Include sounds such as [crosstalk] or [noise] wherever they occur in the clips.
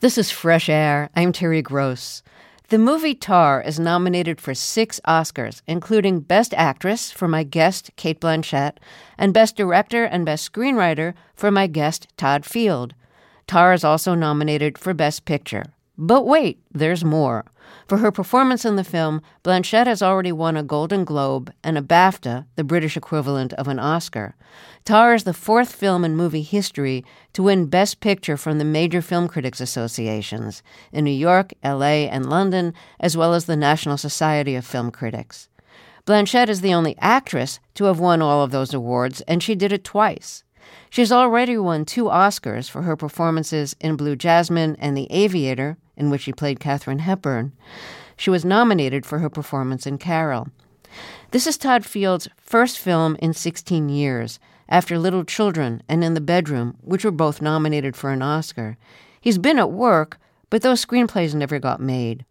This is Fresh Air. I'm Terry Gross. The movie Tar is nominated for six Oscars, including Best Actress for my guest, Cate Blanchett, and Best Director and Best Screenwriter for my guest, Todd Field. Tar is also nominated for Best Picture. But wait, there's more. For her performance in the film, Blanchett has already won a Golden Globe and a BAFTA, the British equivalent of an Oscar. Tar is the fourth film in movie history to win Best Picture from the major film critics associations in New York, LA, and London, as well as the National Society of Film Critics. Blanchett is the only actress to have won all of those awards, and she did it twice. She's already won two Oscars for her performances in Blue Jasmine and The Aviator, in which she played Katharine Hepburn. She was nominated for her performance in Carol. This is Todd Field's first film in 16 years, after Little Children and In the Bedroom, which were both nominated for an Oscar. He's been at work, but those screenplays never got made.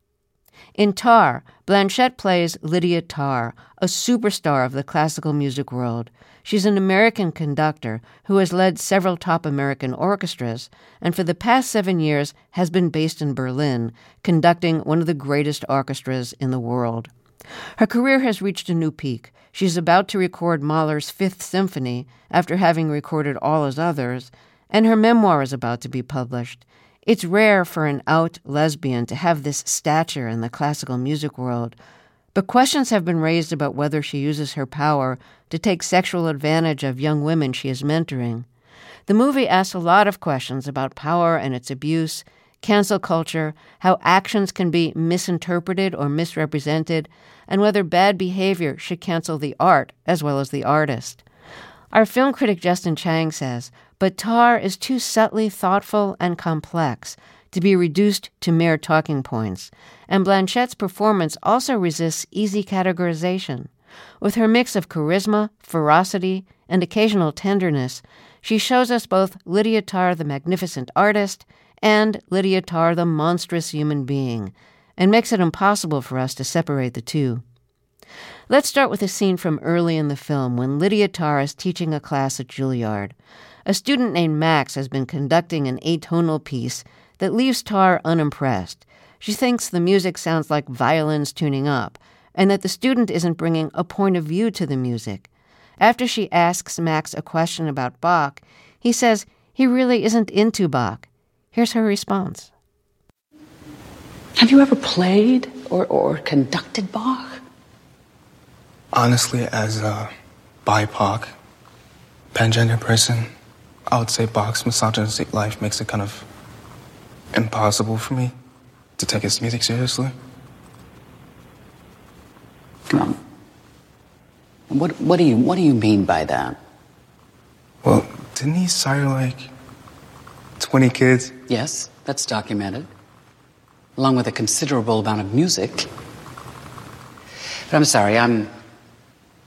In Tar, Blanchett plays Lydia Tar, a superstar of the classical music world. She's an American conductor who has led several top American orchestras and for the past seven years has been based in Berlin, conducting one of the greatest orchestras in the world. Her career has reached a new peak. She's about to record Mahler's Fifth Symphony after having recorded all his others, and her memoir is about to be published. It's rare for an out lesbian to have this stature in the classical music world, but questions have been raised about whether she uses her power to take sexual advantage of young women she is mentoring. The movie asks a lot of questions about power and its abuse, cancel culture, how actions can be misinterpreted or misrepresented, and whether bad behavior should cancel the art as well as the artist. Our film critic Justin Chang says but Tar is too subtly thoughtful and complex to be reduced to mere talking points, and Blanchett's performance also resists easy categorization. With her mix of charisma, ferocity, and occasional tenderness, she shows us both Lydia Tar, the magnificent artist, and Lydia Tar, the monstrous human being, and makes it impossible for us to separate the two. Let's start with a scene from early in the film when Lydia Tar is teaching a class at Juilliard. A student named Max has been conducting an atonal piece that leaves Tar unimpressed. She thinks the music sounds like violins tuning up, and that the student isn't bringing a point of view to the music. After she asks Max a question about Bach, he says he really isn't into Bach. Here's her response Have you ever played or, or conducted Bach? Honestly, as a BIPOC, pangender person, I would say Bach's misogynistic life makes it kind of impossible for me to take his music seriously. Come on. What, what, do you, what do you mean by that? Well, didn't he sire like 20 kids? Yes, that's documented, along with a considerable amount of music. But I'm sorry, I'm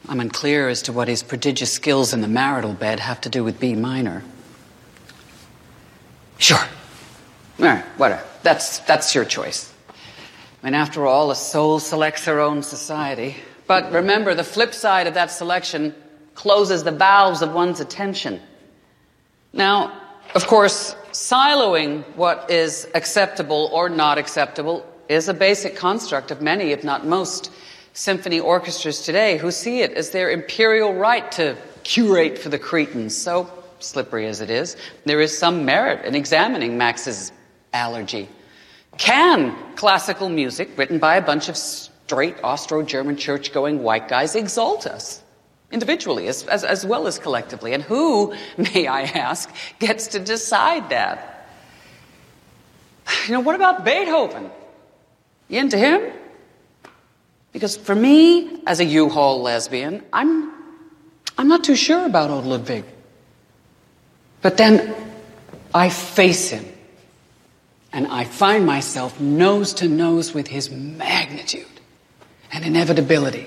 I'm unclear as to what his prodigious skills in the marital bed have to do with B minor. Sure. All right, whatever. That's, that's your choice. I mean, after all, a soul selects her own society. But remember, the flip side of that selection closes the valves of one's attention. Now, of course, siloing what is acceptable or not acceptable is a basic construct of many, if not most, symphony orchestras today who see it as their imperial right to curate for the Cretans. So slippery as it is, there is some merit in examining Max's allergy. Can classical music, written by a bunch of straight Austro German church going white guys, exalt us? Individually as, as, as well as collectively. And who, [laughs] may I ask, gets to decide that? You know, what about Beethoven? You into him? Because for me, as a U-Haul lesbian, I'm, I'm not too sure about old Ludwig. But then I face him and I find myself nose to nose with his magnitude and inevitability.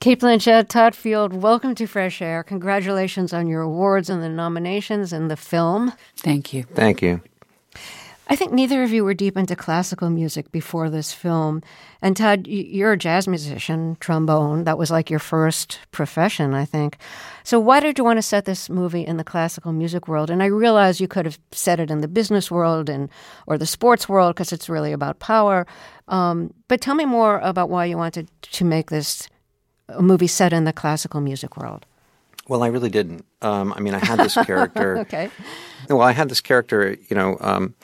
Cate Blanchett, Todd Field, welcome to Fresh Air. Congratulations on your awards and the nominations and the film. Thank you. Thank you. I think neither of you were deep into classical music before this film. And Todd, you're a jazz musician, trombone. That was like your first profession, I think. So why did you want to set this movie in the classical music world? And I realize you could have set it in the business world and or the sports world because it's really about power. Um, but tell me more about why you wanted to make this a movie set in the classical music world. Well, I really didn't. Um, I mean, I had this character. [laughs] okay. Well, I had this character, you know. Um,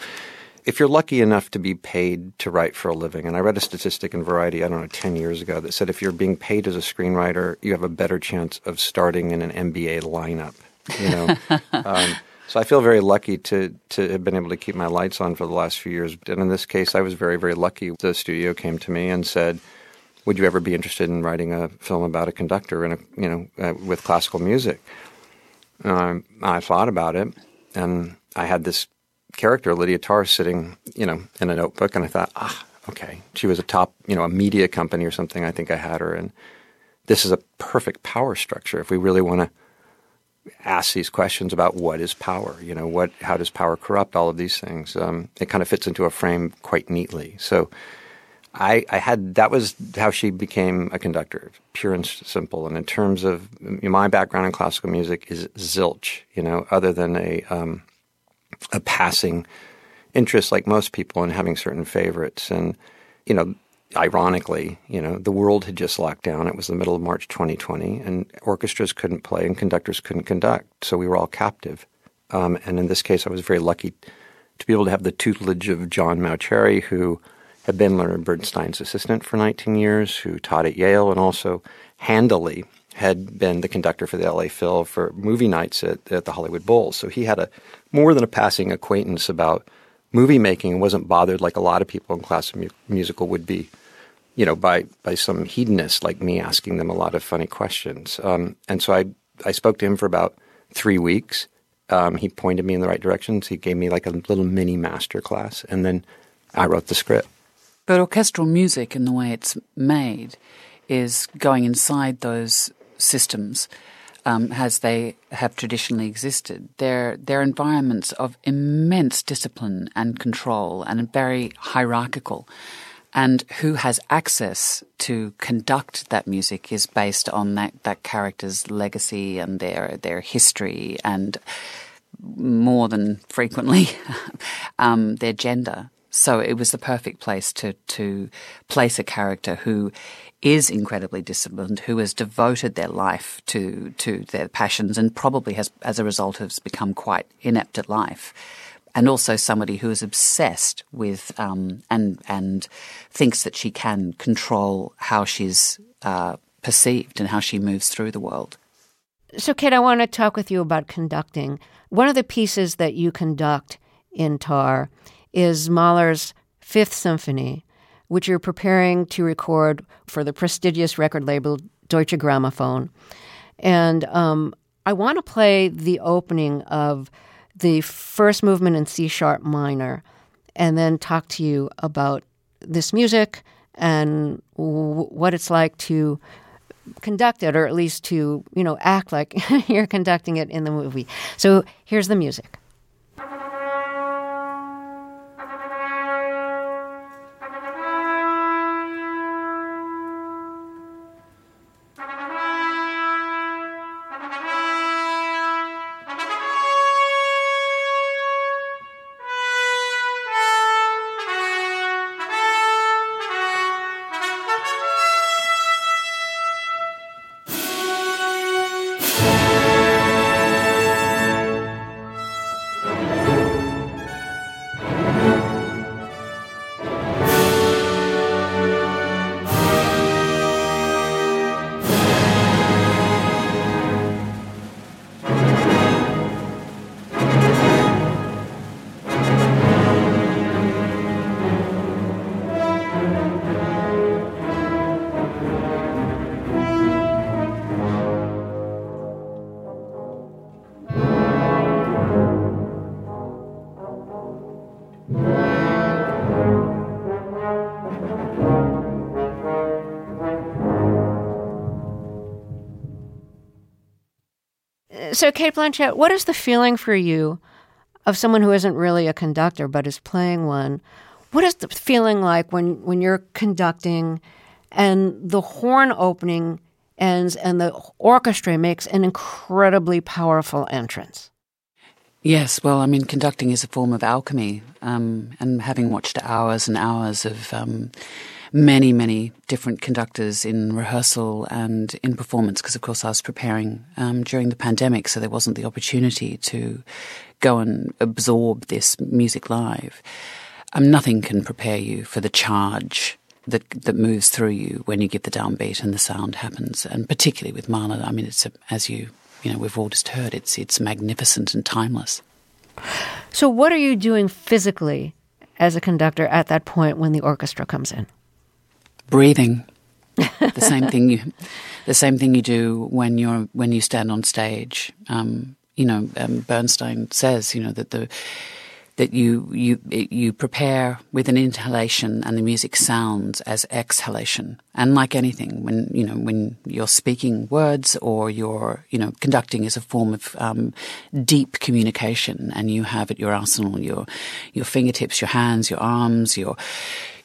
if you're lucky enough to be paid to write for a living, and I read a statistic in Variety, I don't know, 10 years ago that said if you're being paid as a screenwriter, you have a better chance of starting in an NBA lineup, you know. [laughs] um, so I feel very lucky to, to have been able to keep my lights on for the last few years. And in this case, I was very, very lucky. The studio came to me and said, would you ever be interested in writing a film about a conductor in a, you know, uh, with classical music? Um, I thought about it, and I had this character, Lydia Tar, sitting, you know, in a notebook, and I thought, ah, okay, she was a top, you know, a media company or something. I think I had her, and this is a perfect power structure if we really want to ask these questions about what is power, you know, what, how does power corrupt, all of these things. Um, it kind of fits into a frame quite neatly. So I, I had that was how she became a conductor, pure and simple. And in terms of my background in classical music is zilch, you know, other than a um, a passing interest, like most people, in having certain favorites. And, you know, ironically, you know, the world had just locked down. It was the middle of March 2020, and orchestras couldn't play and conductors couldn't conduct. So we were all captive. Um, and in this case, I was very lucky to be able to have the tutelage of John Mauceri, who had been Leonard Bernstein's assistant for 19 years, who taught at Yale and also handily had been the conductor for the LA Phil for movie nights at, at the Hollywood Bowl. So he had a more than a passing acquaintance about movie making and wasn't bothered like a lot of people in classical mu- musical would be, you know, by by some hedonist like me asking them a lot of funny questions. Um, and so I I spoke to him for about three weeks. Um, he pointed me in the right directions. He gave me like a little mini master class, and then I wrote the script. But orchestral music, in the way it's made, is going inside those systems um, as they have traditionally existed. They're, they're environments of immense discipline and control and very hierarchical. And who has access to conduct that music is based on that, that character's legacy and their, their history and more than frequently [laughs] um, their gender. So it was the perfect place to, to place a character who is incredibly disciplined, who has devoted their life to, to their passions and probably has, as a result, has become quite inept at life. And also somebody who is obsessed with um, and and thinks that she can control how she's uh, perceived and how she moves through the world. So, Cate, I want to talk with you about conducting. One of the pieces that you conduct in Tar is Mahler's Fifth Symphony, which you're preparing to record for the prestigious record label Deutsche Grammophon. And um, I want to play the opening of the first movement in C sharp minor and then talk to you about this music and w- what it's like to conduct it or at least to you know act like [laughs] you're conducting it in the movie so here's the music So, Cate Blanchett, what is the feeling for you of someone who isn't really a conductor but is playing one, what is the feeling like when, when you're conducting and the horn opening ends and the orchestra makes an incredibly powerful entrance? Yes, well, I mean, conducting is a form of alchemy, um, and having watched hours and hours of um, many, many different conductors in rehearsal and in performance, because of course I was preparing um, during the pandemic, so there wasn't the opportunity to go and absorb this music live. Um, nothing can prepare you for the charge that that moves through you when you give the downbeat and the sound happens, and particularly with Mahler. I mean, it's a, as you you know, we've all just heard it's it's magnificent and timeless. So, what are you doing physically as a conductor at that point when the orchestra comes in? Breathing. the same thing you, the same thing you do when you're when you stand on stage. Um, you know, um, Bernstein says, you know, that the that you you you prepare with an inhalation and the music sounds as exhalation. And like anything, when you know when you're speaking words or you're you know conducting is a form of um, deep communication, and you have at your arsenal your your fingertips, your hands, your arms, your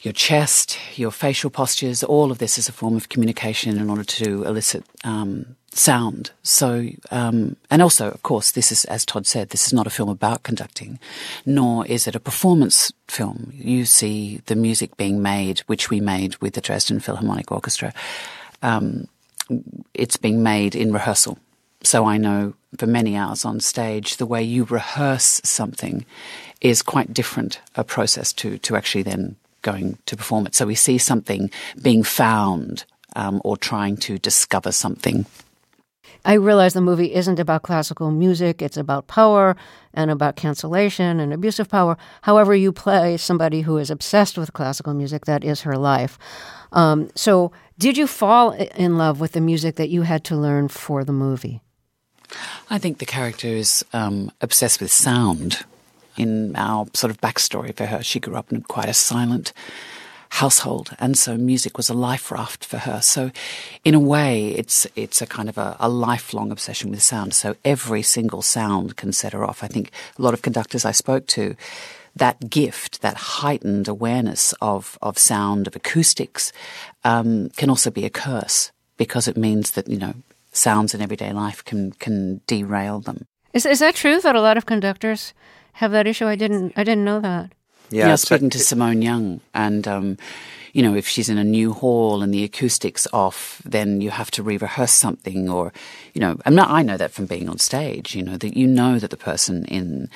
your chest, your facial postures. All of this is a form of communication in order to elicit um, sound. So, um, and also, of course, this is, as Todd said, this is not a film about conducting, nor is it a performance film. You see the music being made, which we made with the Dresden Philharmonic Orchestra. Um, it's being made in rehearsal. So I know for many hours on stage, the way you rehearse something is quite different a process to, to actually then going to perform it. So we see something being found um, or trying to discover something I realize the movie isn't about classical music, it's about power and about cancellation and abuse of power. However, you play somebody who is obsessed with classical music, that is her life. Um, so, did you fall in love with the music that you had to learn for the movie? I think the character is um, obsessed with sound. In our sort of backstory for her, she grew up in quite a silent household, and so music was a life raft for her. So, in a way, it's it's a kind of a, a, lifelong obsession with sound. So every single sound can set her off. I think a lot of conductors I spoke to, that gift, that heightened awareness of of sound, of acoustics, um, can also be a curse because it means that you know sounds in everyday life can can derail them. Is is that true that a lot of conductors have that issue? I didn't I didn't know that. Yeah, you speaking to Simone Young, and um, you know, if she's in a new hall and the acoustics off, then you have to re-rehearse something, or you know, I'm not, I know that from being on stage. You know that you know that the person in,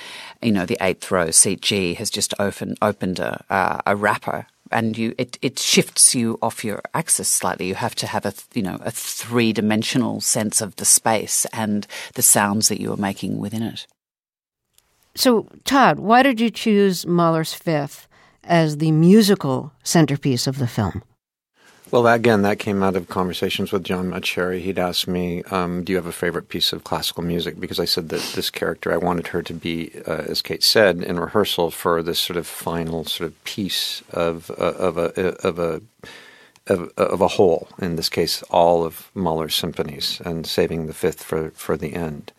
you know, the eighth row seat G has just opened opened a a, a wrapper and you it, it shifts you off your axis slightly. You have to have a you know a three dimensional sense of the space and the sounds that you are making within it. So, Todd, why did you choose Mahler's Fifth as the musical centerpiece of the film? Well, again, that came out of conversations with John Mauceri. He'd asked me, um, "Do you have a favorite piece of classical music?" Because I said that this character, I wanted her to be, uh, as Cate said in rehearsal, for this sort of final sort of piece of uh, of a of a of, of, a whole. In this case, all of Mahler's symphonies, and saving the fifth for for the end.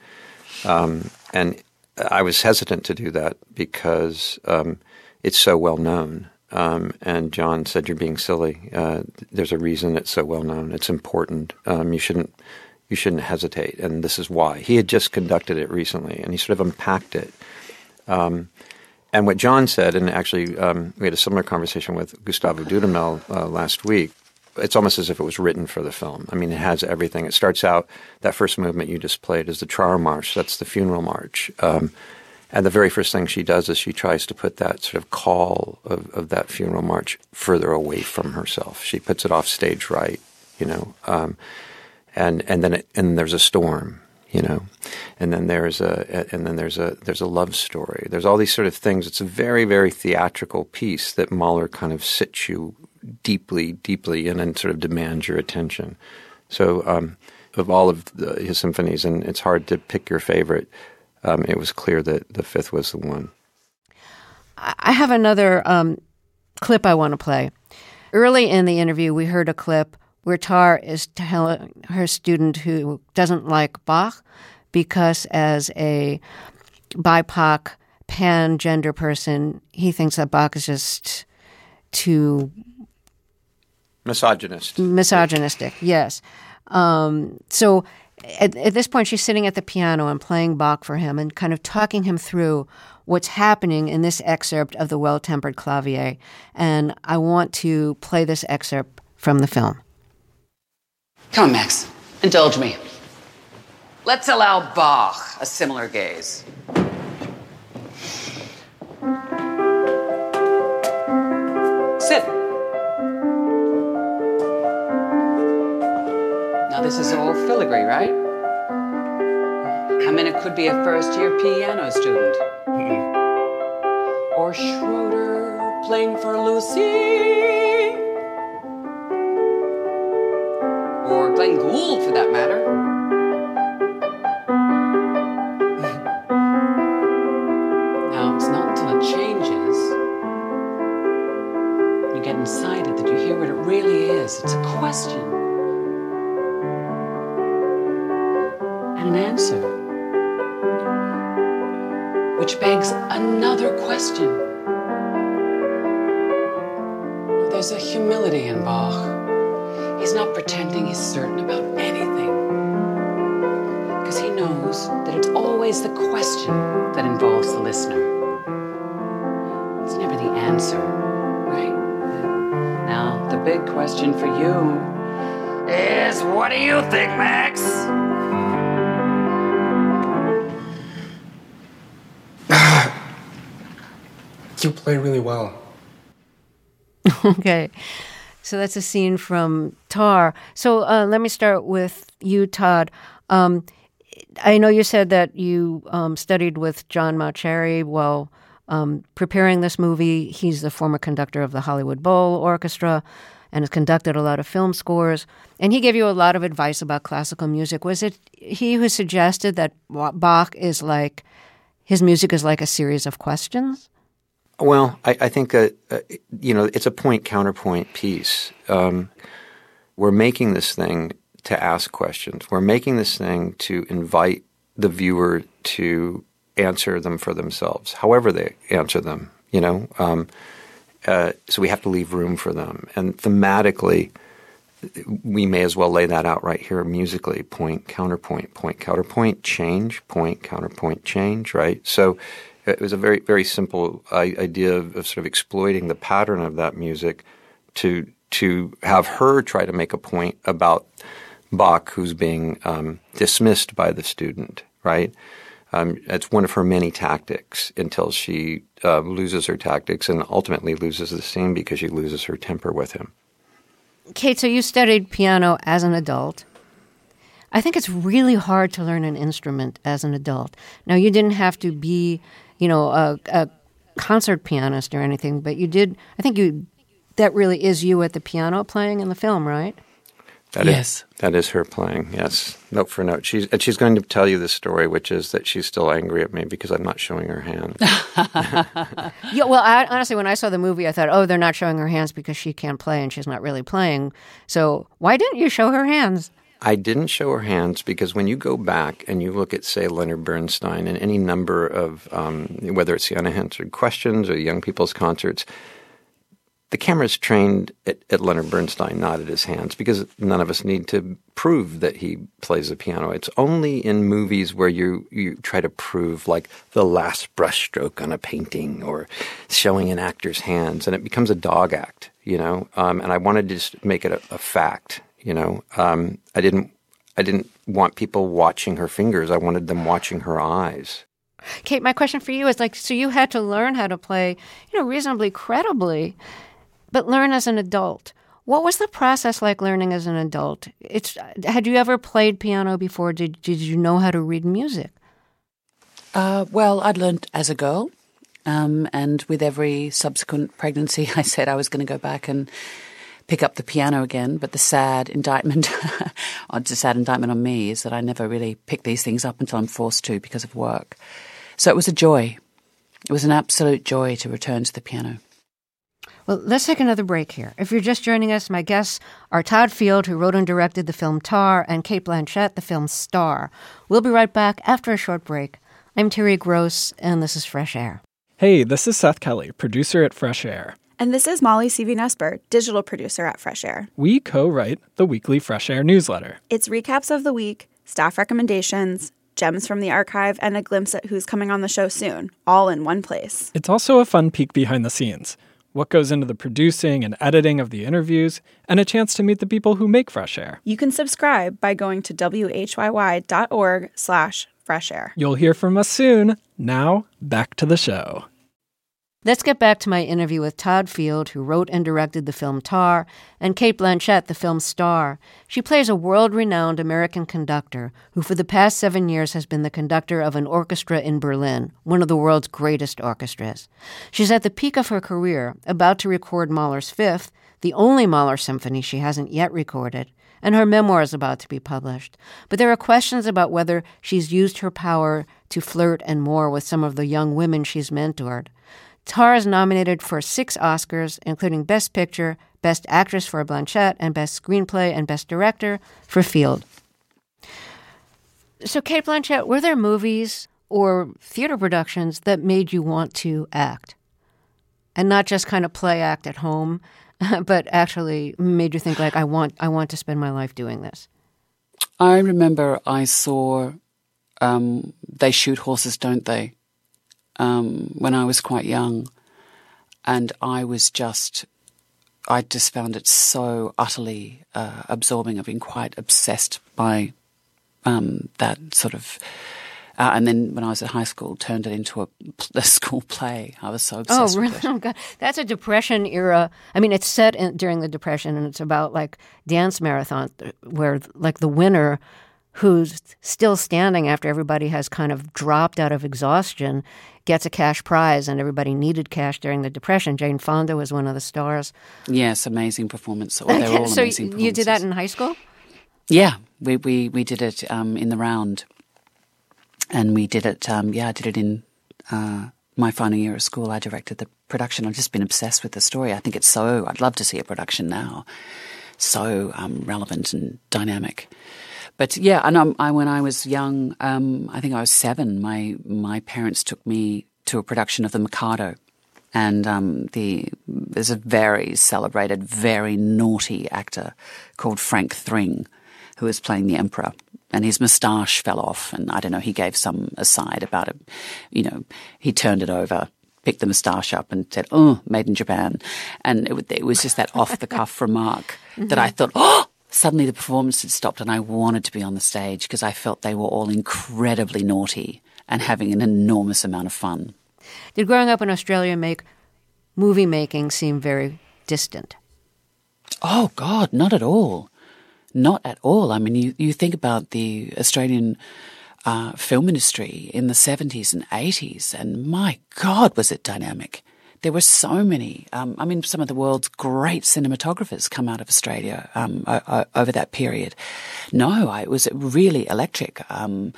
Um, and I was hesitant to do that because um, it's so well known. Um, and John said, "You're being silly. Uh, there's a reason it's so well known. It's important. Um, you shouldn't you shouldn't hesitate." And this is why. He had just conducted it recently, and he sort of unpacked it. Um, and what John said, and actually um, we had a similar conversation with Gustavo Dudamel uh, last week it's almost as if it was written for the film. I mean, it has everything. It starts out that first movement you just played is the Trauermarsch. That's the funeral march. Um, and the very first thing she does is she tries to put that sort of call of, of that funeral march further away from herself. She puts it off stage right, you know, um, and and then it, and there's a storm, you know, and then there's a and then there's a there's a love story. There's all these sort of things. It's a very very theatrical piece that Mahler kind of sits you deeply, deeply and then sort of demands your attention. So, um, of all of the, his symphonies, and it's hard to pick your favorite, um, it was clear that the fifth was the one. I have another um, clip I want to play. Early in the interview, we heard a clip where Tar is telling her student who doesn't like Bach because, as a BIPOC pan gender person, he thinks that Bach is just too Misogynist. misogynistic. Yes. Um, so at, at this point, she's sitting at the piano and playing Bach for him and kind of talking him through what's happening in this excerpt of the Well Tempered Clavier. And I want to play this excerpt from the film. Come on, Max. Indulge me. Let's allow Bach a similar gaze. Now, this is all filigree, right? I mean, it could be a first year piano student. Or Schroeder playing for Lucy. Or Glenn Gould, for that matter. now, it's not until it changes, you get inside it, that you hear what it really is. It's a question and an answer, which begs another question. There's a humility in Bach. He's not pretending he's certain about anything. Because he knows that it's always the question that involves the listener. It's never the answer, right? Now, the big question for you is what do you think, Max? You play really well. [laughs] okay. So that's a scene from Tar. So uh, let me start with you, Todd. Um, I know you said that you um, studied with John Mauceri while um, preparing this movie. He's the former conductor of the Hollywood Bowl Orchestra and has conducted a lot of film scores. And he gave you a lot of advice about classical music. Was it he who suggested that Bach is like, his music is like a series of questions? Well, I, I think that uh, you know it's a point counterpoint piece. Um, we're making this thing to ask questions. We're making this thing to invite the viewer to answer them for themselves, however they answer them. You know, um, uh, so we have to leave room for them. And thematically, we may as well lay that out right here musically: point counterpoint, point counterpoint, change, point counterpoint, change. Right. So it was a very very simple idea of, of, sort of exploiting the pattern of that music to to have her try to make a point about Bach, who's being um, dismissed by the student. Right, um, it's one of her many tactics until she uh, loses her tactics and ultimately loses the scene because she loses her temper with him. Cate, so you studied piano as an adult. I think it's really hard to learn an instrument as an adult. Now, you didn't have to be you know, a, a concert pianist or anything, but you did. I think you that really is you at the piano playing in the film, right? That yes, is, that is her playing. Yes, note for note. She's and she's going to tell you the story, which is that she's still angry at me because I'm not showing her hands. [laughs] [laughs] yeah, well, I, honestly, when I saw the movie, I thought, oh, they're not showing her hands because she can't play and she's not really playing. So why didn't you show her hands? I didn't show her hands because when you go back and you look at, say, Leonard Bernstein and any number of, um, whether it's the unanswered questions or young people's concerts, the camera's trained at, at, Leonard Bernstein, not at his hands, because none of us need to prove that he plays the piano. It's only in movies where you, you try to prove like the last brushstroke on a painting or showing an actor's hands, and it becomes a dog act, you know. Um, and I wanted to just make it a, a fact you know, um, I didn't I didn't want people watching her fingers. I wanted them watching her eyes. Cate, my question for you is like, so you had to learn how to play, you know, reasonably credibly, but learn as an adult. What was the process like learning as an adult? It's had you ever played piano before? Did did you know how to read music? Uh, well, I'd learned as a girl, um, and with every subsequent pregnancy, [laughs] I said I was going to go back and pick up the piano again. But the sad indictment, [laughs] it's a sad indictment on me, is that I never really pick these things up until I'm forced to because of work. So it was a joy. It was an absolute joy to return to the piano. Well, let's take another break here. If you're just joining us, my guests are Todd Field, who wrote and directed the film Tar, and Cate Blanchett, the film Star. We'll be right back after a short break I'm Terry Gross, and this is Fresh Air. Hey, this is Seth Kelly, producer at Fresh Air. And this is Molly Seavy-Nesper, digital producer at Fresh Air. We co write the weekly Fresh Air newsletter. It's recaps of the week, staff recommendations, gems from the archive, and a glimpse at who's coming on the show soon, all in one place. It's also a fun peek behind the scenes what goes into the producing and editing of the interviews, and a chance to meet the people who make Fresh Air. You can subscribe by going to whyy.org slash fresh air. You'll hear from us soon. Now, back to the show. Let's get back to my interview with Todd Field, who wrote and directed the film Tar, and Cate Blanchett, the film's star. She plays a world renowned American conductor who, for the past seven years, has been the conductor of an orchestra in Berlin, one of the world's greatest orchestras. She's at the peak of her career, about to record Mahler's Fifth, the only Mahler symphony she hasn't yet recorded, and her memoir is about to be published. But there are questions about whether she's used her power to flirt and more with some of the young women she's mentored. Tar is nominated for six Oscars, including Best Picture, Best Actress for Blanchett, and Best Screenplay and Best Director for Field. So, Cate Blanchett, were there movies or theater productions that made you want to act? And not just kind of play act at home, [laughs] but actually made you think like I want I want to spend my life doing this. I remember I saw um, they shoot horses, don't they? Um, when I was quite young, and I was just, I just found it so utterly uh, absorbing. I've been quite obsessed by um, that sort of. Uh, and then when I was at high school, turned it into a, [laughs] a school play. I was so obsessed. Oh, really? Oh, God. That's a Depression era. I mean, it's set in, during the Depression, and it's about like dance marathon, where like the winner who's still standing after everybody has kind of dropped out of exhaustion gets a cash prize, and everybody needed cash during the Depression. Jane Fonda was one of the stars. Yes, amazing performance. Well, they're all so amazing you did that in high school? Yeah, we we, we did it um, in the round, and we did it. Um, yeah, I did it in uh, my final year of school. I directed the production. I've just been obsessed with the story. I think it's so. I'd love to see a production now. So um, relevant and dynamic. But yeah, and um, I, when I was young, um, I think I was seven. My my parents took me to a production of The Mikado, and um, the there's a very celebrated, very naughty actor called Frank Thring, who is playing the emperor, and his moustache fell off, and I don't know. He gave some aside about it. You know, he turned it over picked the moustache up and said, "Oh, made in Japan," and it, it was just that off the cuff [laughs] remark mm-hmm. that I thought, "Oh, suddenly the performance had stopped and I wanted to be on the stage because I felt they were all incredibly naughty and having an enormous amount of fun. Did growing up in Australia make movie making seem very distant? Oh, God, not at all. Not at all. I mean, you, you think about the Australian uh, film industry in the 70s and 80s, and my God, was it dynamic there were so many. Um, I mean, some of the world's great cinematographers come out of Australia um, o- o- over that period. No, it was really electric. Um,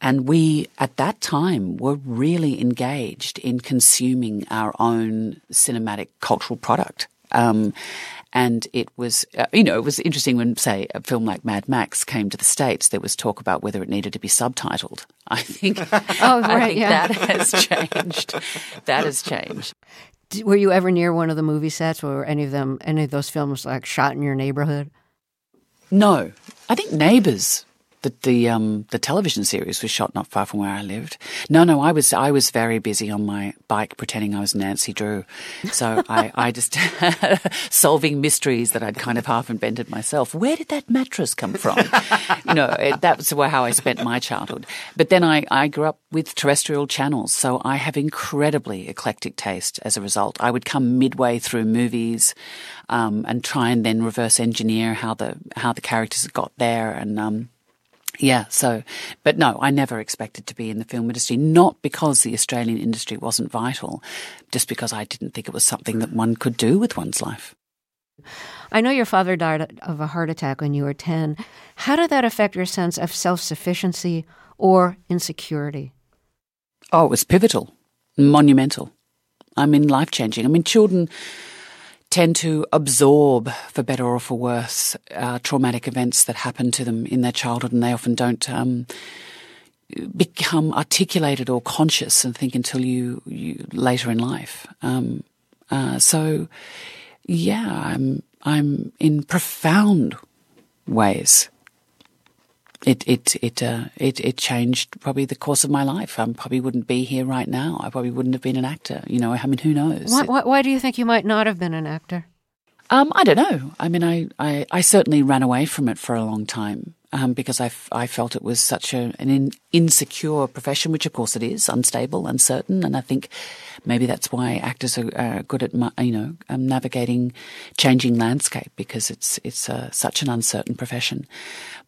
and we, at that time, were really engaged in consuming our own cinematic cultural product. Um, and it was, uh, you know, it was interesting when, say, a film like Mad Max came to the States, there was talk about whether it needed to be subtitled. [laughs] I think, [laughs] oh, right, I think yeah. that has changed. that has changed. Were you ever near one of the movie sets or any of them, any of those films like shot in your neighborhood? No. I think Neighbours the the um the television series was shot not far from where I lived. No, no, I was I was very busy on my bike pretending I was Nancy Drew. So I [laughs] I just [laughs] solving mysteries that I'd kind of half invented myself. Where did that mattress come from? you know, it, that's how I spent my childhood. But then I I grew up with terrestrial channels, so I have incredibly eclectic taste as a result. I would come midway through movies um, and try and then reverse engineer how the how the characters got there and um, yeah, so, but no, I never expected to be in the film industry, not because the Australian industry wasn't vital, just because I didn't think it was something that one could do with one's life. I know your father died of a heart attack when you were 10. How did that affect your sense of self sufficiency or insecurity? Oh, it was pivotal, monumental. I mean, life changing. I mean, children tend to absorb, for better or for worse, uh, traumatic events that happen to them in their childhood, and they often don't. Um, become articulated or conscious and think until you, you later in life. Um, uh, so, yeah, I'm I'm in profound ways. It it it uh, it it changed probably the course of my life. I probably wouldn't be here right now. I probably wouldn't have been an actor. You know, I mean, who knows? Why, why, why do you think you might not have been an actor? Um, I don't know. I mean, I, I, I certainly ran away from it for a long time um, because I, f- I felt it was such a, an in- insecure profession, which of course it is, unstable, uncertain, and I think maybe that's why actors are, are good at you know um, navigating changing landscape because it's it's uh, such an uncertain profession.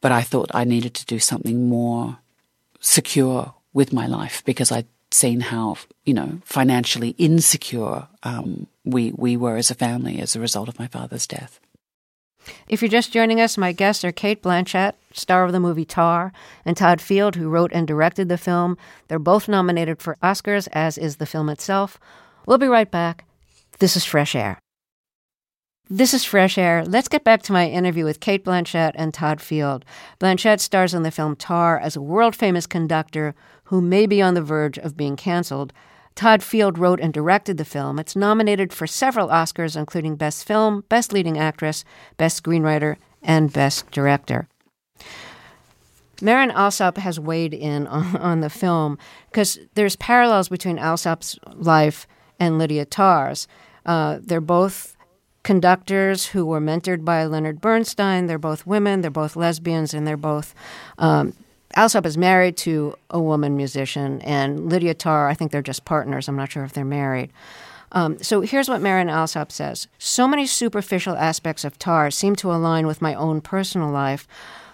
But I thought I needed to do something more secure with my life because I'd seen how you know financially insecure um, we we were as a family as a result of my father's death. If you're just joining us, my guests are Cate Blanchett, star of the movie Tar, and Todd Field, who wrote and directed the film. They're both nominated for Oscars, as is the film itself. We'll be right back. This is Fresh Air. This is Fresh Air. Let's get back to my interview with Cate Blanchett and Todd Field. Blanchett stars in the film Tar as a world famous conductor who may be on the verge of being canceled. Todd Field wrote and directed the film. It's nominated for several Oscars, including Best Film, Best Leading Actress, Best Screenwriter, and Best Director. Marin Alsop has weighed in on, [laughs] on the film because there's parallels between Alsop's life and Lydia Tar's. Uh, they're both conductors who were mentored by Leonard Bernstein. They're both women, they're both lesbians, and they're both um, Alsop is married to a woman musician, and Lydia Tar, I think they're just partners. I'm not sure if they're married. Um, so here's what Marin Alsop says So many superficial aspects of Tar seem to align with my own personal life.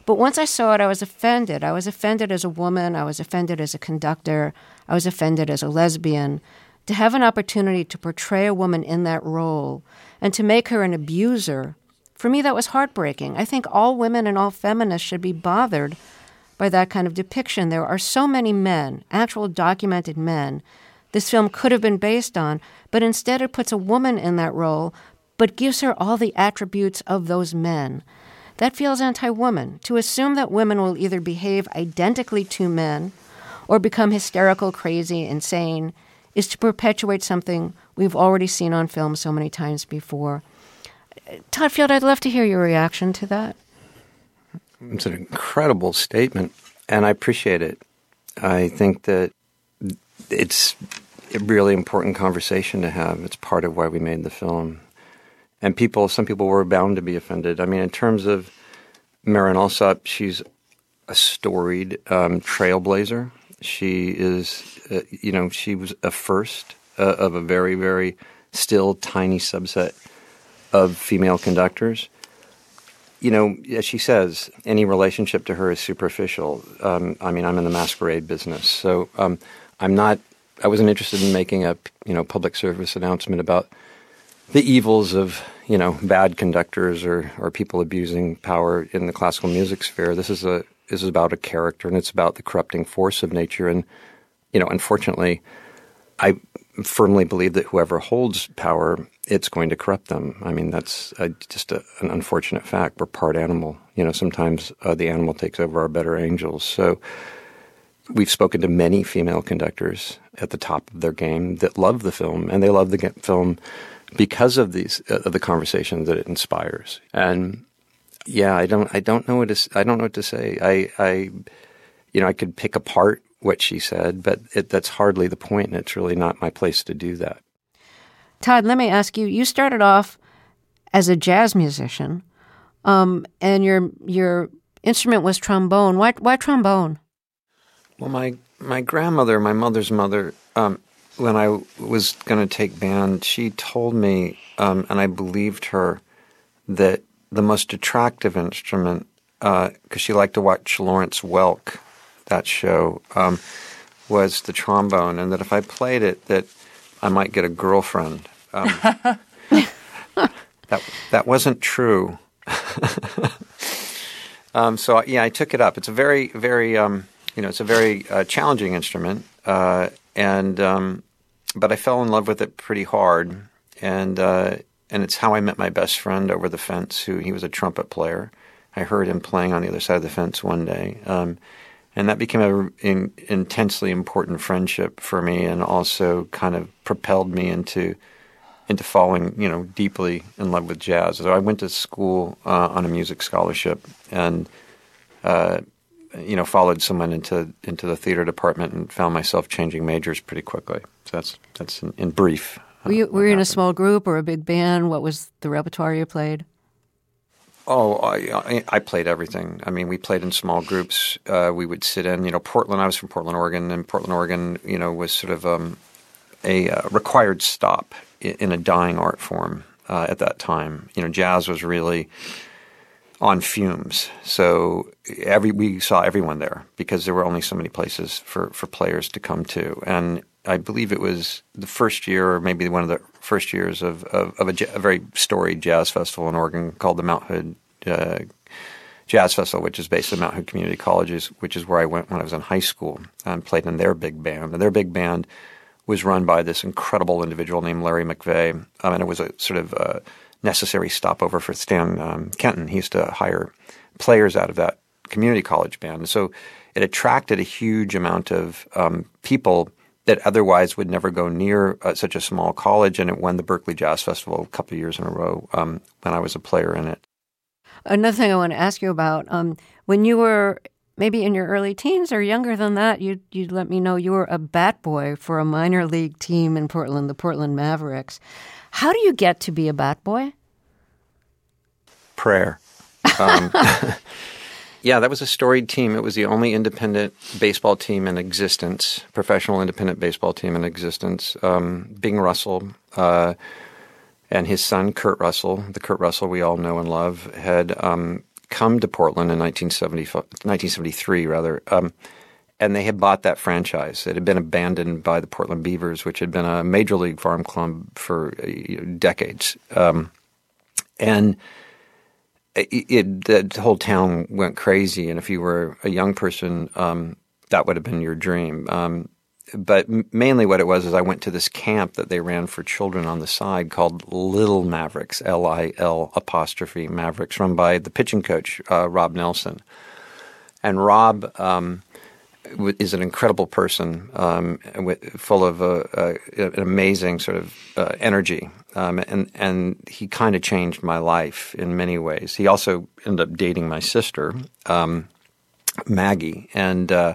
But once I saw it, I was offended. I was offended as a woman. I was offended as a conductor. I was offended as a lesbian. To have an opportunity to portray a woman in that role and to make her an abuser, for me, that was heartbreaking. I think all women and all feminists should be bothered by that kind of depiction. There are so many men, actual documented men, this film could have been based on, but instead it puts a woman in that role, but gives her all the attributes of those men. That feels anti woman. To assume that women will either behave identically to men or become hysterical, crazy, insane is to perpetuate something we've already seen on film so many times before. Todd Field, I'd love to hear your reaction to that. It's an incredible statement, and I appreciate it. I think that it's a really important conversation to have. It's part of why we made the film. And people, some people were bound to be offended. I mean, in terms of Marin Alsop, she's a storied um, trailblazer. She is, uh, you know, she was a first uh, of a very, very still tiny subset of female conductors you know, as she says, any relationship to her is superficial. Um, I mean, I'm in the masquerade business, so um, I'm not. I wasn't interested in making a you know public service announcement about the evils of you know bad conductors or or people abusing power in the classical music sphere. This is a this is about a character, and it's about the corrupting force of nature. And you know, unfortunately, I firmly believe that whoever holds power, it's going to corrupt them. I mean, that's just a, an unfortunate fact. We're part animal. You know, sometimes uh, the animal takes over our better angels. So we've spoken to many female conductors at the top of their game that love the film, and they love the film because of these uh, of the conversation that it inspires. And yeah, I don't I don't know what to I don't know what to say. I I you know I could pick apart what she said, but it, that's hardly the point, and it's really not my place to do that. Todd, let me ask you. You started off as a jazz musician, um, and your your instrument was trombone. Why why trombone? Well, my my grandmother, my mother's mother, um, when I was going to take band, she told me, um, and I believed her, that the most attractive instrument, because uh, she liked to watch Lawrence Welk that show um, was the trombone, and that if I played it, that I might get a girlfriend. Um, that that wasn't true. [laughs] um, so yeah, I took it up. It's a very very um, you know it's a very uh, challenging instrument, uh, and um, but I fell in love with it pretty hard, and uh, and it's how I met my best friend over the fence. Who he was a trumpet player. I heard him playing on the other side of the fence one day. Um, and that became an in, intensely important friendship for me, and also kind of propelled me into into falling, you know, deeply in love with jazz. So I went to school uh, on a music scholarship, and uh, you know, followed someone into into the theater department, and found myself changing majors pretty quickly. So that's that's in, in brief. Were you, were you in a small group or a big band? What was the repertoire you played? Oh, I, I played everything. I mean, we played in small groups. Uh, we would sit in, you know, Portland. I was from Portland, Oregon, and Portland, Oregon, you know, was sort of um, a uh, required stop in, a dying art form uh, at that time. You know, jazz was really on fumes. So every we saw everyone there because there were only so many places for, for players to come to, and I believe it was the first year, or maybe one of the first years of, of, of a, a, very storied jazz festival in Oregon called the Mount Hood uh, Jazz Festival, which is based at Mount Hood Community Colleges, which is where I went when I was in high school and played in their big band. And their big band was run by this incredible individual named Larry McVey, um, and it was a sort of a necessary stopover for Stan um, Kenton. He used to hire players out of that community college band. And so it attracted a huge amount of um, people – that otherwise would never go near uh, such a small college, and it won the Berkeley Jazz Festival a couple of years in a row um, when I was a player in it. Another thing I want to ask you about um, when you were maybe in your early teens or younger than that, you you let me know you were a bat boy for a minor league team in Portland, the Portland Mavericks. How do you get to be a bat boy? Prayer. Um, [laughs] [laughs] Yeah, that was a storied team. It was the only independent baseball team in existence, professional independent baseball team in existence. Um, Bing Russell uh, and his son Kurt Russell, the Kurt Russell we all know and love, had um, come to Portland in 1973, rather. Um, and they had bought that franchise. It had been abandoned by the Portland Beavers, which had been a major league farm club for uh, decades. Um, and it, it, the whole town went crazy, and if you were a young person, um, that would have been your dream. Um, but mainly, what it was is I went to this camp that they ran for children on the side called Little Mavericks, L I L apostrophe Mavericks, run by the pitching coach uh, Rob Nelson, and Rob. Um, is an incredible person, um, full of uh, uh, an amazing sort of uh, energy, um, and and he kind of changed my life in many ways. He also ended up dating my sister, um, Maggie, and, uh,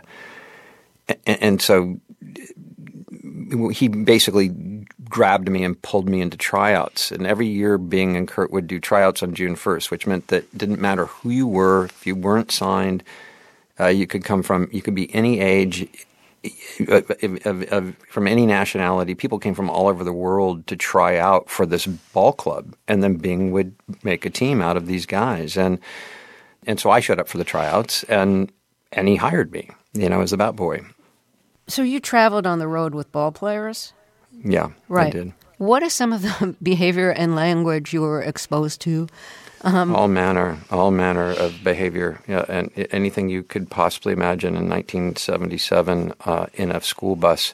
and so he basically grabbed me and pulled me into tryouts. And every year, Bing and Kurt would do tryouts on June first, which meant that it didn't matter who you were, if you weren't signed uh, you could come from, you could be any age, from any nationality. People came from all over the world to try out for this ball club, and then Bing would make a team out of these guys, and and so I showed up for the tryouts, and and he hired me, you know, as a bat boy. So you traveled on the road with ball players. Yeah, right. I did. What is some of the [laughs] behavior and language you were exposed to um, all manner, all manner of behavior, yeah, and anything you could possibly imagine in 1977 uh, in a school bus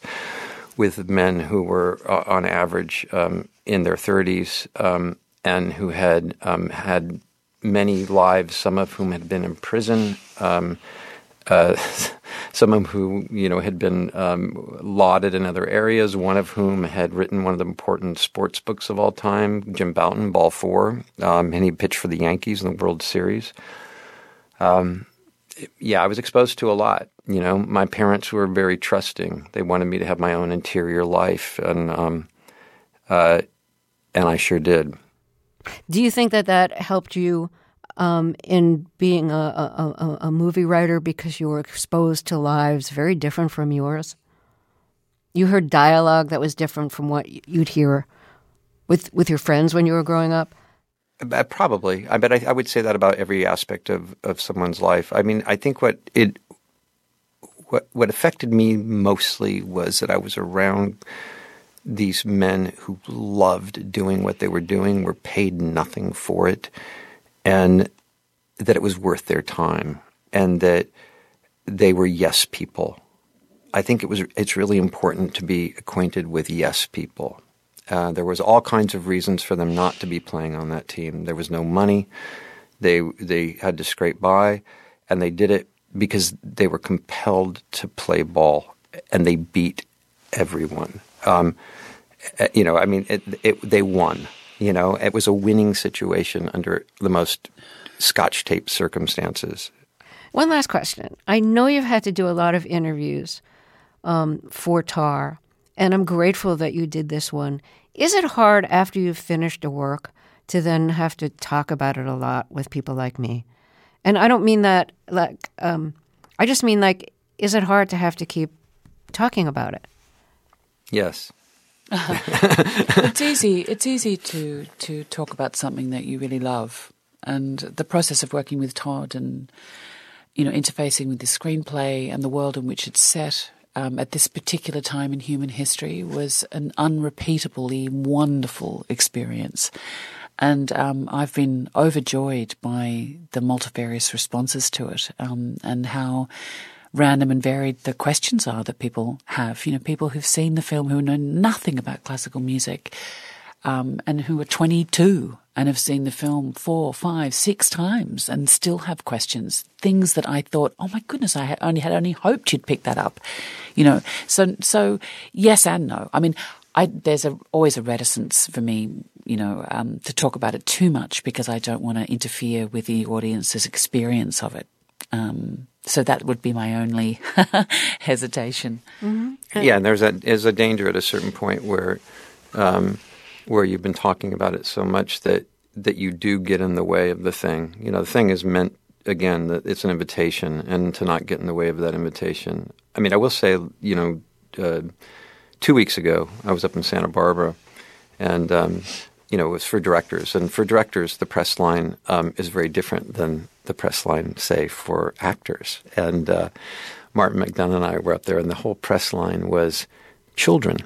with men who were, uh, on average, um, in their 30s um, and who had um, had many lives, some of whom had been in prison. Uh, [laughs] some of whom you know had been um, lauded in other areas. One of whom had written one of the important sports books of all time, Jim Bouton, Ball Four, um, and he pitched for the Yankees in the World Series. Um, yeah, I was exposed to a lot. You know, my parents were very trusting. They wanted me to have my own interior life, and um, uh, and I sure did. Do you think that that helped you? Um, in being a, a, a, movie writer because you were exposed to lives very different from yours? You heard dialogue that was different from what you'd hear with with your friends when you were growing up. Uh, probably, I bet I, I would say that about every aspect of, of someone's life. I mean, I think what it what what affected me mostly was that I was around these men who loved doing what they were doing, were paid nothing for it, and that it was worth their time and that they were yes people. I think it was it's really important to be acquainted with yes people. Uh, there was all kinds of reasons for them not to be playing on that team. There was no money. They they had to scrape by, and they did it because they were compelled to play ball and they beat everyone. Um, eh, you know, I mean, it, it, they won. You know, it was a winning situation under the most scotch tape circumstances. One last question. I know you've had to do a lot of interviews um, for TAR, and I'm grateful that you did this one. Is it hard after you've finished a work to then have to talk about it a lot with people like me? And I don't mean that like um, I just mean like, is it hard to have to keep talking about it? Yes. [laughs] it's easy. It's easy to to talk about something that you really love, and the process of working with Todd and you know interfacing with the screenplay and the world in which it's set um, at this particular time in human history was an unrepeatably wonderful experience. And um, I've been overjoyed by the multifarious responses to it um, and how random and varied the questions are that people have. You know, people who've seen the film who know nothing about classical music um, and who are 22 and have seen the film four, five, six times and still have questions. Things that I thought, oh my goodness, I only had only hoped you'd pick that up. You know, so so yes and no. I mean, I, there's a, always a reticence for me, you know, um, to talk about it too much because I don't want to interfere with the audience's experience of it. Um, so that would be my only [laughs] hesitation. Mm-hmm. Yeah, and there's a there's a danger at a certain point where um, where you've been talking about it so much that that you do get in the way of the thing. You know, the thing is meant again that it's an invitation, and to not get in the way of that invitation. I mean, I will say, you know. Uh, two weeks ago, I was up in Santa Barbara, and um, you know it was for directors. And for directors, the press line um, is very different than the press line, say, for actors. And uh, Martin McDonagh and I were up there, and the whole press line was children.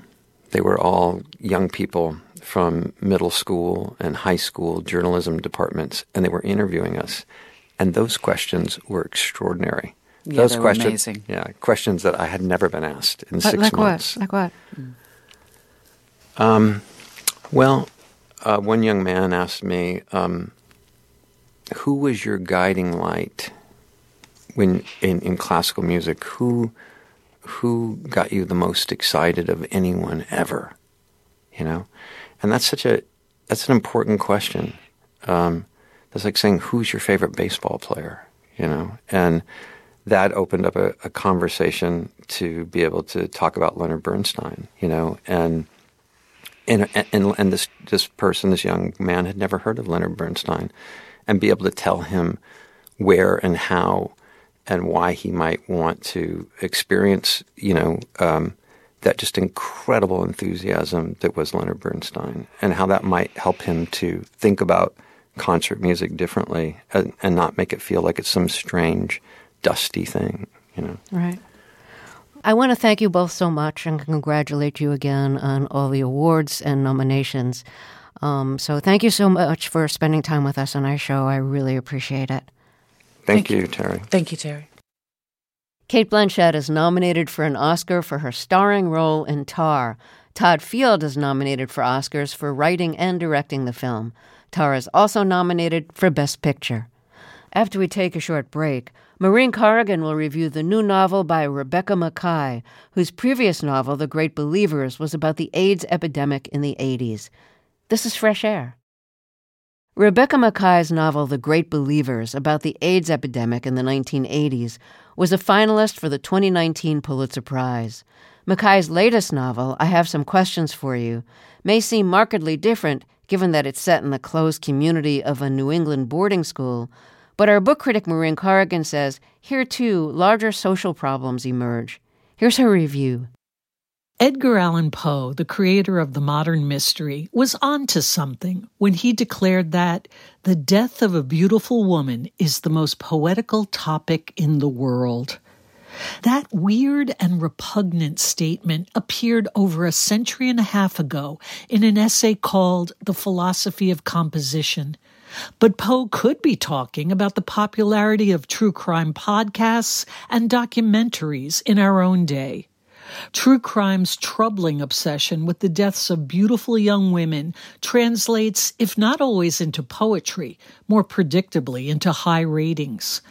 They were all young people from middle school and high school journalism departments, and they were interviewing us. And those questions were extraordinary. Yeah, those questions, amazing. yeah, questions that I had never been asked in like, six like months. What? Like what? Um, well, uh, one young man asked me, um, "Who was your guiding light when in, in classical music? Who who got you the most excited of anyone ever?" You know, and that's such a that's an important question. Um, that's like saying, "Who's your favorite baseball player?" You know, and that opened up a, a, conversation to be able to talk about Leonard Bernstein, you know, and and and, and this this person, this young man, had never heard of Leonard Bernstein, and be able to tell him where and how and why he might want to experience, you know, um, that just incredible enthusiasm that was Leonard Bernstein, and how that might help him to think about concert music differently and, and not make it feel like it's some strange dusty thing, you know. Right. I want to thank you both so much and congratulate you again on all the awards and nominations. Um, so thank you so much for spending time with us on our show. I really appreciate it. Thank, thank you, you, Terry. Thank you, Terry. Cate Blanchett is nominated for an Oscar for her starring role in Tar. Todd Field is nominated for Oscars for writing and directing the film. Tar is also nominated for Best Picture. After we take a short break, Maureen Corrigan will review the new novel by Rebecca Makkai, whose previous novel, The Great Believers, was about the AIDS epidemic in the 80s. This is Fresh Air. Rebecca Makkai's novel, The Great Believers, about the AIDS epidemic in the 1980s, was a finalist for the 2019 Pulitzer Prize. Makkai's latest novel, I Have Some Questions for You, may seem markedly different given that it's set in the closed community of a New England boarding school, but our book critic Maureen Corrigan says here too larger social problems emerge. Here's her review. Edgar Allan Poe, the creator of the modern mystery, was onto something when he declared that the death of a beautiful woman is the most poetical topic in the world. That weird and repugnant statement appeared over a century and a half ago in an essay called The Philosophy of Composition, but Poe could be talking about the popularity of true crime podcasts and documentaries in our own day. True crime's troubling obsession with the deaths of beautiful young women translates, if not always into poetry, more predictably into high ratings.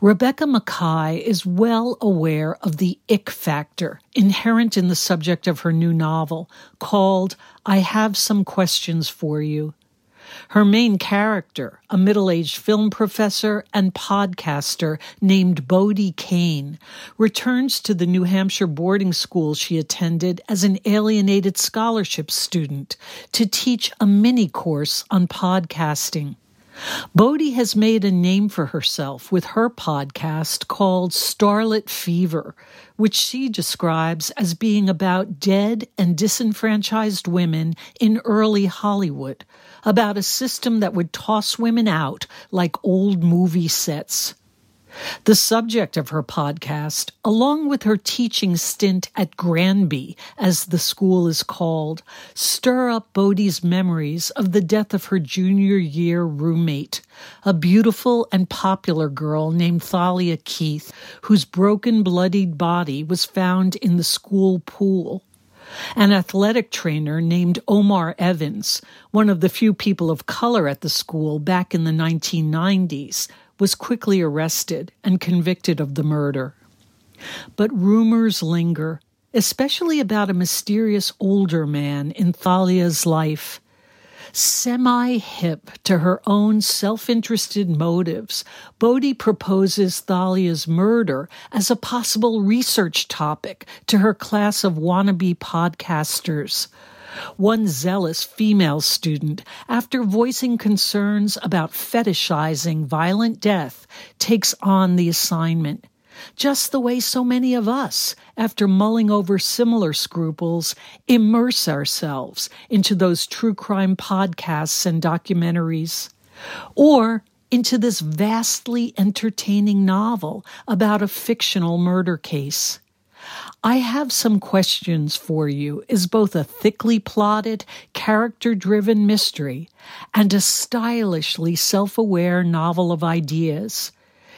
Rebecca Makkai is well aware of the ick factor inherent in the subject of her new novel called I Have Some Questions for You. Her main character, a middle aged film professor and podcaster named Bodie Kane, returns to the New Hampshire boarding school she attended as an alienated scholarship student to teach a mini course on podcasting. Bodie has made a name for herself with her podcast called Starlet Fever, which she describes as being about dead and disenfranchised women in early Hollywood, about a system that would toss women out like old movie sets. The subject of her podcast, along with her teaching stint at Granby, as the school is called, stir up Bodie's memories of the death of her junior year roommate, a beautiful and popular girl named Thalia Keith, whose broken, bloodied body was found in the school pool. An athletic trainer named Omar Evans, one of the few people of color at the school back in the 1990s, was quickly arrested and convicted of the murder. But rumors linger, especially about a mysterious older man in Thalia's life. Semi hip to her own self interested motives, Bodie proposes Thalia's murder as a possible research topic to her class of wannabe podcasters. One zealous female student, after voicing concerns about fetishizing violent death, takes on the assignment. Just the way so many of us, after mulling over similar scruples, immerse ourselves into those true crime podcasts and documentaries. Or into this vastly entertaining novel about a fictional murder case. I Have Some Questions for You is both a thickly plotted, character driven mystery and a stylishly self aware novel of ideas.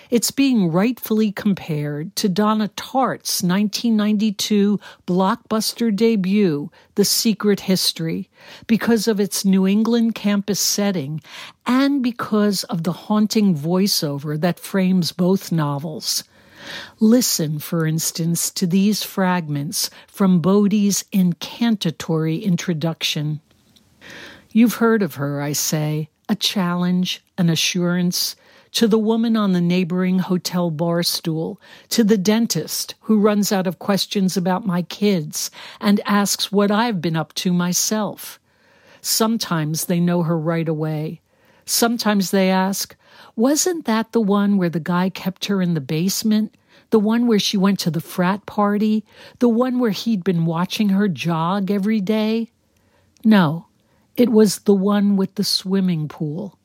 It's being rightfully compared to Donna Tartt's 1992 blockbuster debut, The Secret History, because of its New England campus setting and because of the haunting voiceover that frames both novels. Listen, for instance, to these fragments from Bodie's incantatory introduction. You've heard of her, I say, a challenge, an assurance, to the woman on the neighboring hotel bar stool, to the dentist who runs out of questions about my kids and asks what I've been up to myself. Sometimes they know her right away. Sometimes they ask, wasn't that the one where the guy kept her in the basement? The one where she went to the frat party? The one where he'd been watching her jog every day? No, it was the one with the swimming pool.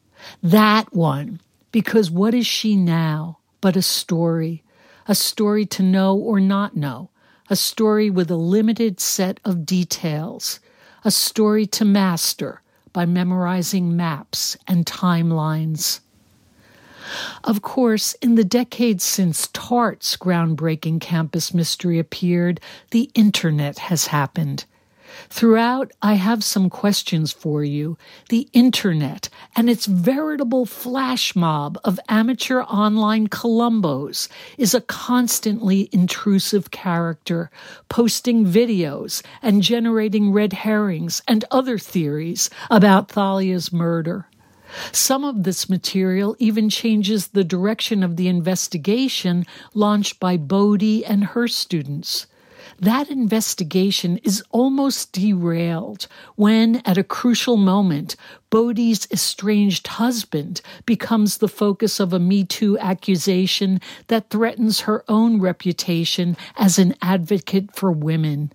That one. Because what is she now but a story? A story to know or not know. A story with a limited set of details. A story to master by memorizing maps and timelines. Of course, in the decades since Tartt's groundbreaking campus mystery appeared, the internet has happened. Throughout, I have some questions for you. The internet and its veritable flash mob of amateur online Columbos is a constantly intrusive character, posting videos and generating red herrings and other theories about Thalia's murder. Some of this material even changes the direction of the investigation launched by Bodie and her students. That investigation is almost derailed when, at a crucial moment, Bodie's estranged husband becomes the focus of a Me Too accusation that threatens her own reputation as an advocate for women.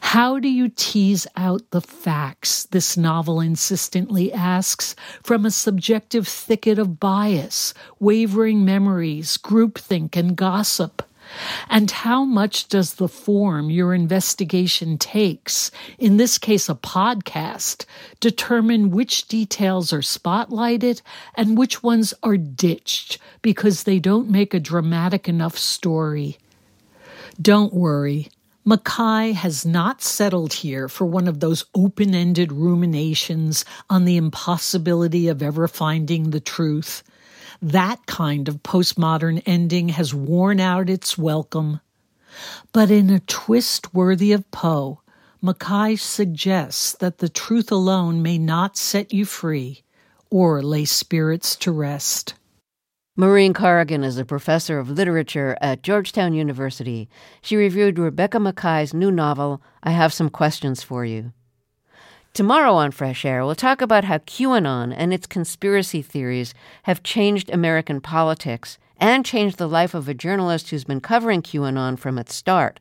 How do you tease out the facts, this novel insistently asks, from a subjective thicket of bias, wavering memories, groupthink, and gossip? And how much does the form your investigation takes, in this case a podcast, determine which details are spotlighted and which ones are ditched because they don't make a dramatic enough story? Don't worry. Makkai has not settled here for one of those open ended ruminations on the impossibility of ever finding the truth. That kind of postmodern ending has worn out its welcome. But in a twist worthy of Poe, Makkai suggests that the truth alone may not set you free or lay spirits to rest. Maureen Corrigan is a professor of literature at Georgetown University. She reviewed Rebecca Makkai's new novel, I Have Some Questions for You. Tomorrow on Fresh Air, we'll talk about how QAnon and its conspiracy theories have changed American politics and changed the life of a journalist who's been covering QAnon from its start.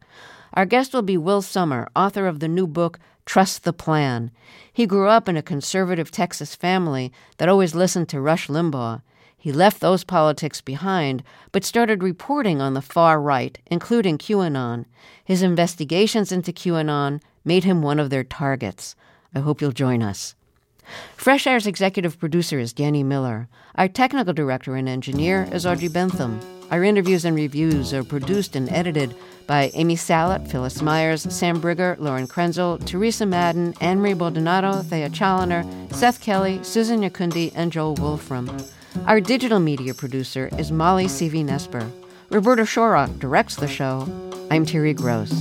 Our guest will be Will Sommer, author of the new book, Trust the Plan. He grew up in a conservative Texas family that always listened to Rush Limbaugh. He left those politics behind, but started reporting on the far right, including QAnon. His investigations into QAnon made him one of their targets. I hope you'll join us. Fresh Air's executive producer is Danny Miller. Our technical director and engineer is Audrey Bentham. Our interviews and reviews are produced and edited by Amy Salit, Phyllis Myers, Sam Brigger, Lauren Krenzel, Teresa Madden, Ann Marie Baldonado, Thea Chaloner, Seth Kelly, Susan Nyakundi, and Joel Wolfram. Our digital media producer is Molly Seavy-Nesper. Roberta Shorrock directs the show. I'm Terry Gross.